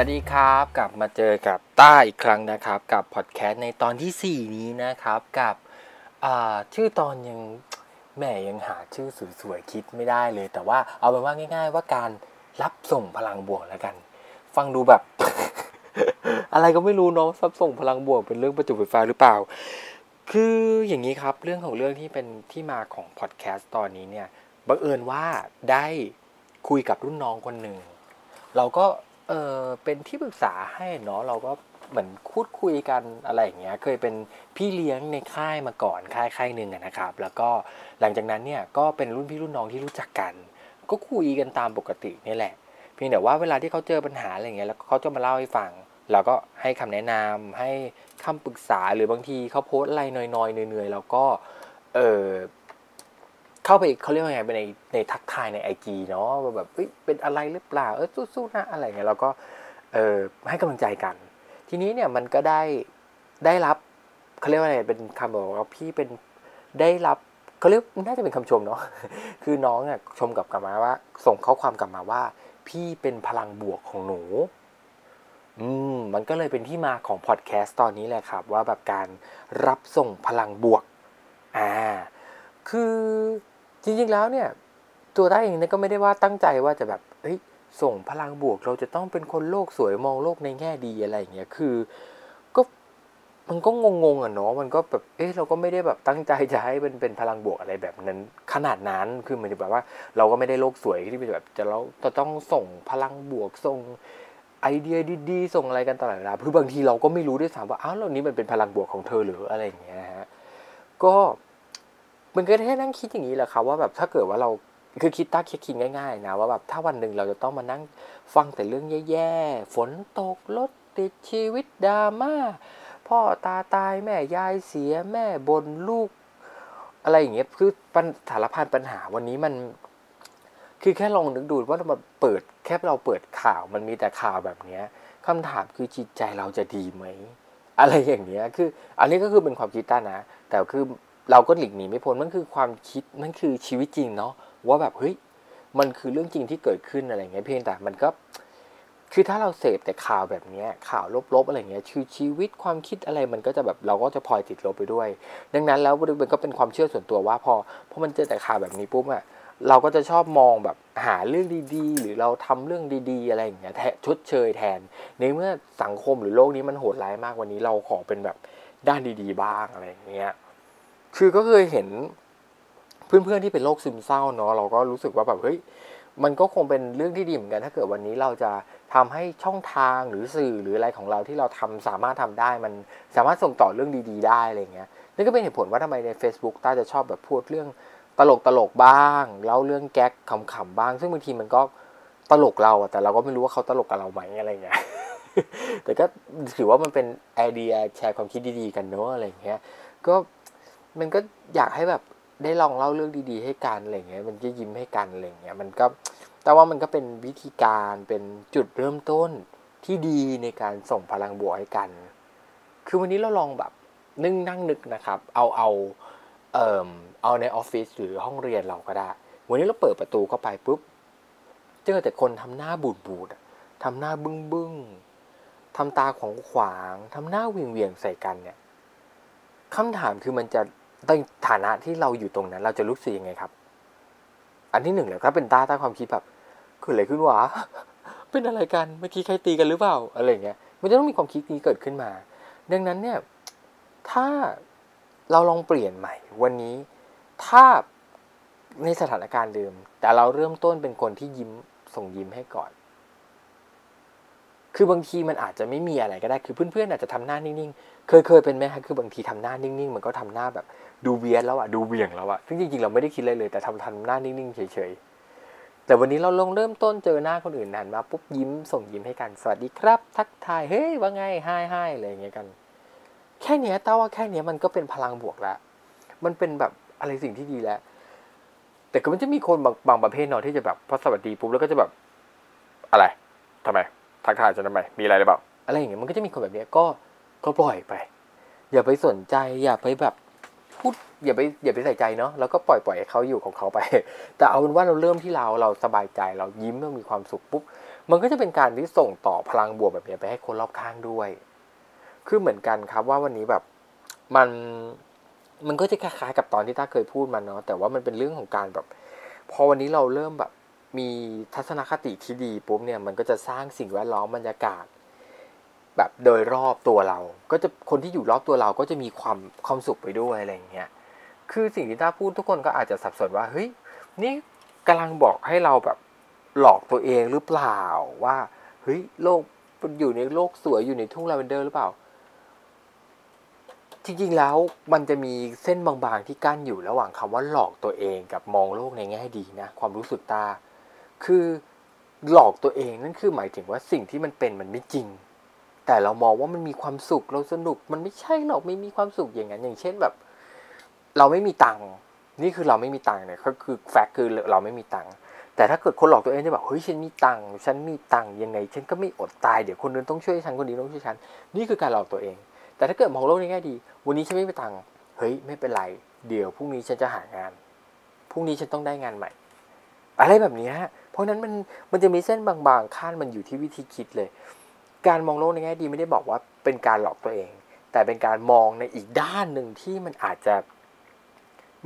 วัสดีครับกลับมาเจอกับต้าอีกครั้งนะครับ กับพอดแคสต์ในตอนที่ 4 นี้นะครับกับชื่อตอนยังแม่ยังหาชื่อสวยๆคิดไม่ได้เลย แต่ว่าเอาเป็นว่าง่าย ๆ ว่าการรับส่งพลังบวกแล้วกัน ฟังดูแบบ อะไรก็ไม่รู้เนาะรับส่งพลังบวกเป็นเรื่องประจุไฟฟ้าหรือเปล่า คืออย่างนี้ครับ เรื่องของเรื่องที่เป็นที่มาของพอดแคสต์ตอนนี้เนี่ยบังเอิญว่าได้คุยกับรุ่นน้องคนหนึ่งเราก็ เออเป็นที่ปรึกษาให้เนาะเราก็เหมือนพูดคุยกันอะไรอย่างเงี้ย เคยเป็นพี่เลี้ยงในค่ายมาก่อนค่ายค่ายหนึ่งนะครับ แล้วก็หลังจากนั้นเนี่ยก็เป็นรุ่นพี่รุ่นน้องที่รู้จักกัน ก็คุยกันตามปกตินี่แหละ เพียงแต่ว่าเวลาที่เขาเจอปัญหาอะไรเงี้ยแล้วเขาจะมาเล่าให้ฟังเราก็ให้คำแนะนำให้คำปรึกษาหรือบางทีเขาโพสอะไรน้อยๆเหนื่อยๆเราก็เออ เข้าไปเขาเรียกว่าไงไปในในทักทายในไอจีเนาะแบบเป็นอะไรหรือเปล่าเออสู้ๆนะอะไรเงี้ยเราก็เออให้กำลังใจกัน ทีนี้เนี่ยมันก็ได้ได้รับเขาเรียกว่าอะไรเป็นคำบอกว่าพี่เป็นได้รับเขาเรียกน่าจะเป็นคำชมเนาะคือน้องเนี่ยชมกลับกลับมาว่า ส่งข้อความกลับมาว่า พี่เป็นพลังบวกของหนู อืมมันก็เลยเป็นที่มาของพอดแคสต์ตอนนี้แหละครับ ว่าแบบการรับส่งพลังบวก อ่า คือ จริงๆแล้วเนี่ย ตัวได้เองเนี่ยก็ไม่ได้ว่าตั้งใจว่าจะแบบเฮ้ยส่งพลังบวก เราจะต้องเป็นคนโลกสวยมองโลกในแง่ดีอะไรอย่างเงี้ยคือก็มันก็งงๆอะเนาะมันก็แบบเอ๊ะเราก็ไม่ได้แบบตั้งใจจะให้เป็นเป็นพลังบวกอะไรแบบนั้น ขนาดนั้นคือมือนแบบว่า เราก็ไม่ได้โลกสวยที่เป็นแบบจะเราจะต้องส่งพลังบวกส่งไอเดียดีๆส่งอะไรกันตลอดเวลาคือบางทีเราก็ไม่รู้ด้วยซ้ำว่าอ้าวเรานี้มันเป็นพลังบวกของเธอหรืออะไรอย่างเงี้ยฮะก็ มันก็แค่นั่งคิดอย่างนี้แหละครับว่าแบบถ้าเกิดว่าเราคือคิดตั้งคิดคิดง่ายๆนะว่าแบบถ้าวันหนึ่งเราจะต้องมานั่งฟังแต่เรื่องแย่ๆฝนตกรถติดชีวิตดราม่าพ่อตาตายแม่ยายเสียแม่บนลูก อะไรอย่างเงี้ยคือปัญสารพันปัญหาวันนี้มัน คือแค่ลองนึกดูว่าเราเปิดแค่เราเปิดข่าวมันมีแต่ข่าวแบบเนี้ยคำถามคือจิตใจเราจะดีไหม อะไรอย่างเงี้ยคือ อันนี้ก็คือเป็นความคิดต้านะ แต่คือ เราก็หลีกหนีไม่พ้นมันคือความคิดมันคือชีวิตจริงเนาะว่าแบบเฮ้ยมันคือเรื่องจริงที่เกิดขึ้นอะไรเงี้ยเพียงแต่มันก็ คือถ้าเราเสพแต่ข่าวแบบนี้ข่าวลบๆอะไรเงี้ยคือชีวิตความคิดอะไรมันก็จะแบบเราก็จะพลอยติดลบไปด้วย ดังนั้นแล้วมันก็เป็นความเชื่อส่วนตัวว่าพอพอมันเจอแต่ข่าวแบบนี้ปุ๊บอะเราก็จะชอบมองแบบหาเรื่องดีๆ หรือเราทำเรื่องดีๆ อะไรอย่างเงี้ยแทชดเชยแทน ในเมื่อสังคมหรือโลกนี้มันโหดร้ายมากวันนี้เราขอเป็นแบบด้านดีๆ บ้างอะไรอย่างเงี้ย คือก็เคยเห็นเพื่อนๆที่เป็นโรคซึมเศร้าเนาะเราก็รู้สึกว่าแบบเฮ้ยมันก็คงเป็นเรื่องที่ดีเหมือนกันถ้าเกิดวันนี้เราจะทำให้ช่องทางหรือสื่อหรืออะไรของเราที่เราทำสามารถทำได้ มันสามารถส่งต่อเรื่องดี ๆ ได้อะไรเงี้ยนี่ก็เป็นเหตุผลว่าทำไมใน Facebook ต้าจะชอบแบบพูดเรื่องตลกตลกบ้างเล่าเรื่องแก๊กขำๆบ้าง ซึ่งบางทีมันก็ตลกเราแต่เราก็ไม่รู้ว่าเขาตลกกับเราไหมอะไรเงี้ยแต่ก็ถือว่ามันเป็นไอเดียแชร์ความคิดดีๆกันเนาะอะไรเงี้ยก็ มันก็อยากให้แบบได้ลองเล่าเรื่องดีๆ ให้กันอะไรเงี้ย มันก็ยิ้มให้กันอะไรเงี้ย มันก็แต่ว่ามันก็เป็นวิธีการเป็นจุดเริ่มต้นที่ดีในการส่งพลังบวกให้กัน คือวันนี้เราลองแบบนึ่งนั่งนึกนะครับ เอาเอาเอ่อเอาในออฟฟิศหรือห้องเรียนเราก็ได้ วันนี้เราเปิดประตูเข้าไปปุ๊บ เจอแต่คนทำหน้าบูดบูดทำหน้าบึ้งบึ้งทำตาของขวาง ทำหน้าเวียงเวียงใส่กันเนี่ย คำถามคือมันจะในฐานะที่เราอยู่ตรงนั้น เราจะรู้สึกยังไงครับ อันที่หนึ่งเลยก็เป็นตาตาความคิดแบบเกิดอะไรขึ้นวะเป็นอะไรกันเมื่อกี้ใครตีกันหรือเปล่าอะไรเงี้ยมันจะต้องมีความคิดนี้เกิดขึ้นมา ดังนั้นเนี่ยถ้าเราลองเปลี่ยนใหม่ วันนี้ถ้าในสถานการณ์เดิม แต่เราเริ่มต้นเป็นคนที่ยิ้มส่งยิ้มให้ก่อน คือบางทีมันอาจจะไม่มีอะไรก็ได้ คือเพื่อนๆอาจจะทำหน้านิ่งๆ เคยเคยเป็นไหมคะคือบางทีทำหน้านิ่งๆ มันก็ทำหน้าแบบดูเวียนแล้วอะดูเบี่ยงแล้วอะซึ่งจริงๆเราไม่ได้คิดอะไรเลย แต่ทำทำหน้านิ่งๆเฉยๆ แต่วันนี้เราลงเริ่มต้นเจอหน้าคนอื่นนันมาปุ๊บยิ้มส่งยิ้มให้กัน สวัสดีครับ ทักทาย เฮ้ยว่าไงไฮไฮอะไรอย่างเงี้ยกัน แค่เนี้ยต้าว่าแค่เนี้ยมันก็เป็นพลังบวกแล้ว มันเป็นแบบอะไรสิ่งที่ดีแล้ว แต่ก็มันจะมีคนบางบางประเภทเนาะที่จะแบบพอสวัสดีปุ๊บแล้วก็จะแบบอะไรทำไม ทักทายจะทำไมมีอะไรหรือเปล่าอะไรอย่างเงี้ยมันก็จะมีคนแบบนี้ก็ก็ปล่อยไป อย่าไปสนใจอย่าไปแบบพูดอย่าไปอย่าไปใส่ใจเนาะแล้วก็ปล่อยปล่อยให้เขาอยู่ของเขาไป แต่เอาเป็นว่าเราเริ่มที่เราเราสบายใจเรายิ้มเรามีความสุขปุ๊บมันก็จะเป็นการที่ส่งต่อพลังบวกแบบนี้ไปให้คนรอบข้างด้วย คือเหมือนกันครับว่าวันนี้แบบมันมันก็จะคล้ายๆกับตอนที่ต้าเคยพูดมาเนาะแต่ว่ามันเป็นเรื่องของการแบบ พอวันนี้เราเริ่มแบบ มีทัศนคติที่ดีปุ๊บเนี่ยมันก็จะสร้างสิ่งแวดล้อมบรรยากาศ แบบโดยรอบตัวเรา ก็จะคนที่อยู่รอบตัวเราก็จะมีความความสุขไปด้วยอะไรอย่างเงี้ยคือสิ่งที่ต้าพูดทุกคนก็อาจจะสับสนว่าเฮ้ยนี่กำลังบอกให้เราแบบหลอกตัวเองหรือเปล่าว่าเฮ้ยโลกอยู่ในโลกสวยอยู่ในทุ่งลาเวนเดอร์หรือเปล่า จริงๆแล้วมันจะมีเส้นบางๆที่กั้นอยู่ระหว่างคำว่าหลอกตัวเองกับมองโลกในแง่ดีนะ ความรู้สึกตา คือหลอกตัวเองนั่นคือหมายถึงว่าสิ่งที่มันเป็นมันไม่จริง แต่เรามองว่ามันมีความสุขเราสนุกมันไม่ใช่หรอกไม่มีความสุขอย่างนั้นอย่างเช่นแบบ เราไม่มีตังค์นี่คือเราไม่มีตังค์เนี่ยก็คือแฟกต์คือเราไม่มีตังค์แต่ถ้าเกิดคนหลอกตัวเองจะแบบเฮ้ยฉันมีตังค์ฉันมีตังค์ยังไง ฉันก็ไม่อดตายเดี๋ยวคนนึงต้องช่วยฉันคนนี้ต้องช่วยฉันนี่คือการหลอกตัวเอง แต่ถ้าเกิดมองโลกในแง่ดี วันนี้ฉันไม่มีตังค์เฮ้ยไม่เป็นไร เดี๋ยวพรุ่งนี้ฉันจะหางานพรุ่งนี้ฉันต้องได้งานใหม่ อะไรแบบนี้ ราะนั้นมันมันจะมีเส้นบางๆขั้นมันอยู่ที่วิธีคิดเลย การมองโลกในแง่ดีไม่ได้บอกว่าเป็นการหลอกตัวเอง แต่เป็นการมองในอีกด้านหนึ่งที่มันอาจจะ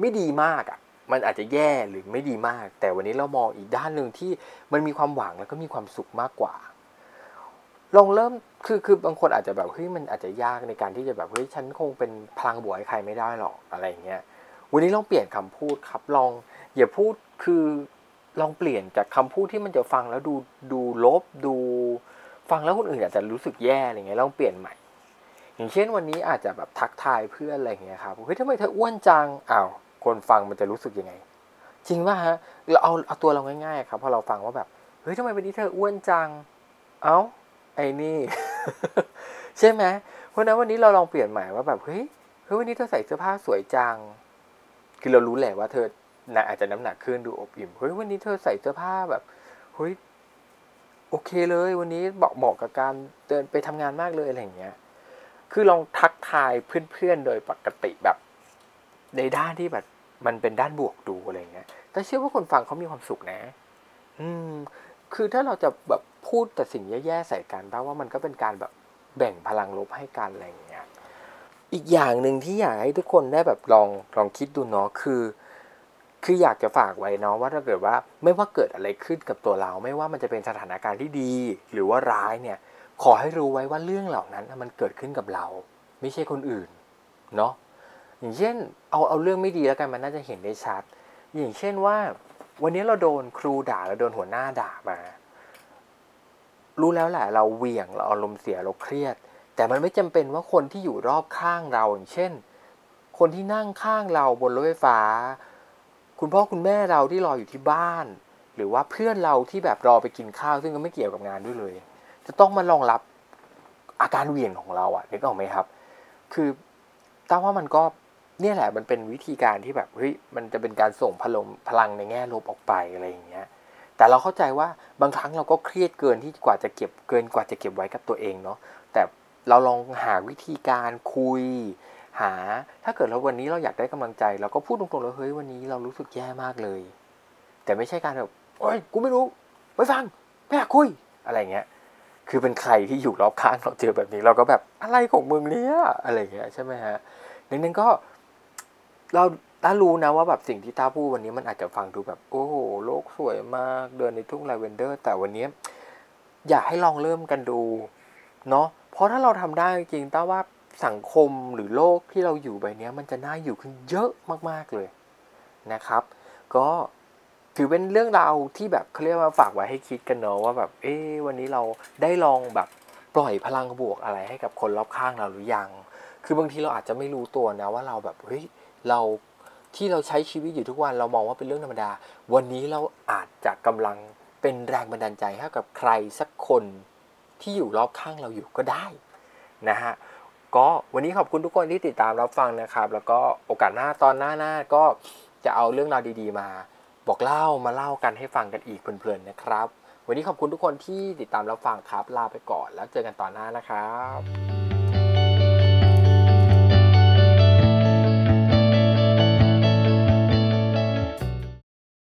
ไม่ดีมากอะมันอาจจะแย่หรือไม่ดีมาก แต่วันนี้เรามองอีกด้านหนึ่งที่มันมีความหวังแล้วก็มีความสุขมากกว่า ลองเริ่มคือคือบางคนอาจจะแบบเฮ้ยมันอาจจะยากในการที่จะแบบเฮ้ยฉันคงเป็นพลังบวกให้ใครไม่ได้หรอกอะไรอย่างเงี้ยวันนี้ลองเปลี่ยนคำพูดครับลองอย่าพูดคือ ลองเปลี่ยนจากคำพูดที่มันจะฟังแล้วดูดูลบดูฟังแล้วคนอื่นอาจจะรู้สึกแย่อะไรเงี้ยลองเปลี่ยนใหม่ อย่างเช่นวันนี้อาจจะแบบทักทายเพื่อนอะไรเงี้ยครับเฮ้ยทำไมเธออ้วนจังอ้าวคนฟังมันจะรู้สึกยังไง จริงป่ะฮะเราเอาเอาตัวเราง่ายๆครับพอเราฟังว่าแบบเฮ้ยทำไมวันนี้เธออ้วนจัง เอ้าไอ้นี่ ใช่ไหมเพราะนั้นวันนี้เราลองเปลี่ยนใหม่ว่าแบบเฮ้ยเฮ้ยวันนี้เธอใส่เสื้อผ้าสวยจัง คือเรารู้แหละว่าเธอ น่าอาจจะน้ำหนักขึ้นดูอบอิ่มเฮ้ยวันนี้เธอใส่เสื้อผ้าแบบเฮ้ยโอเคเลย วันนี้เหมาะเหมาะกับการเดินไปทำงานมากเลยอะไรอย่างเงี้ย คือลองทักทายเพื่อนๆโดยปกติแบบ ในด้านที่แบบ มันเป็นด้านบวกดูอะไรเงี้ย แต่เชื่อว่าคนฟังเขามีความสุขนะ อืม คือถ้าเราจะแบบพูดแต่สิ่งแย่ๆใส่กันแปลว่ามันก็เป็นการแบบแบ่งพลังลบให้กันอะไรอย่างเงี้ย อีกอย่างหนึ่งที่อยากให้ทุกคนได้แบบลองลองคิดดูเนาะคือ คืออยากจะฝากไว้เนาะว่าถ้าเกิดว่าไม่ว่าเกิดอะไรขึ้นกับตัวเรา ไม่ว่ามันจะเป็นสถานการณ์ที่ดี หรือว่าร้ายเนี่ย ขอให้รู้ไว้ว่าเรื่องเหล่านั้นมันเกิดขึ้นกับเรา ไม่ใช่คนอื่นเนาะอย่างเช่นเอาเอาเรื่องไม่ดีแล้วกันมันน่าจะเห็นได้ชัด อย่างเช่นว่า วันนี้เราโดนครูด่าเราโดนหัวหน้าด่ามา รู้แล้วแหละเราเหวี่ยงเราอารมณ์เสียเราเครียด แต่มันไม่จำเป็นว่าคนที่อยู่รอบข้างเรา อย่างเช่น คนที่นั่งข้างเราบนรถไฟฟ้า คุณพ่อคุณแม่เราที่รออยู่ที่บ้าน หรือว่าเพื่อนเราที่แบบรอไปกินข้าว ซึ่งก็ไม่เกี่ยวกับงานด้วยเลย จะต้องมารองรับอาการเวียงของเราอะนึกออกไหมครับ คือต้าว่ามันก็เนี่ยแหละมันเป็นวิธีการที่แบบเฮ้ยมันจะเป็นการส่งพลังพลังในแง่ลบออกไปอะไรอย่างเงี้ย แต่เราเข้าใจว่าบางครั้งเราก็เครียดเกินที่กว่าจะเก็บเกินกว่าจะเก็บไว้กับตัวเองเนาะแต่เราลองหาวิธีการคุย หา ถ้าเกิดเราวันนี้เราอยากได้กำลังใจ เราก็พูดตรงๆเลยเฮ้ยวันนี้เรารู้สึกแย่มากเลย แต่ไม่ใช่การแบบโอ้ยกูไม่รู้ไม่ฟังไม่อยากคุยอะไรเงี้ย คือเป็นใครที่อยู่รอบข้างเราเจอแบบนี้เราก็แบบอะไรของมึงเนี่ยอะไรเงี้ยใช่ไหมฮะดังนั้นก็เราต้ารู้นะว่าแบบสิ่งที่ต้าพูดวันนี้มันอาจจะฟังดูแบบ โอ้โหโลกสวยมากเดินในทุ่งลาเวนเดอร์ แต่วันนี้อยากให้ลองเริ่มกันดูเนาะเพราะถ้าเราทำได้จริงต้าว่า สังคมหรือโลกที่เราอยู่ใบนี้มันจะน่าอยู่ขึ้นเยอะมากๆเลยนะครับ ก็ถือเป็นเรื่องราวที่แบบเขาเรียกว่าฝากไว้ให้คิดกันเนาะว่าแบบเอ๊วันนี้เราได้ลองแบบปล่อยพลังบวกอะไรให้กับคนรอบข้างเราหรือยัง คือบางทีเราอาจจะไม่รู้ตัวนะว่าเราแบบเฮ้ยเราที่เราใช้ชีวิตอยู่ทุกวันเรามองว่าเป็นเรื่องธรรมดา วันนี้เราอาจจะกำลังเป็นแรงบันดาลใจให้กับใครสักคนที่อยู่รอบข้างเราอยู่ก็ได้นะฮะ ก็วันนี้ขอบคุณทุกคนที่ติดตามรับฟังนะครับ แล้วก็โอกาสหน้าตอนหน้าหน้าก็จะเอาเรื่องราวดีๆมา บอกเล่ามาเล่ากันให้ฟังกันอีกเพลินๆนะครับ วันนี้ขอบคุณทุกคนที่ติดตามรับฟังครับลาไปก่อนแล้วเจอกันตอนหน้านะครับ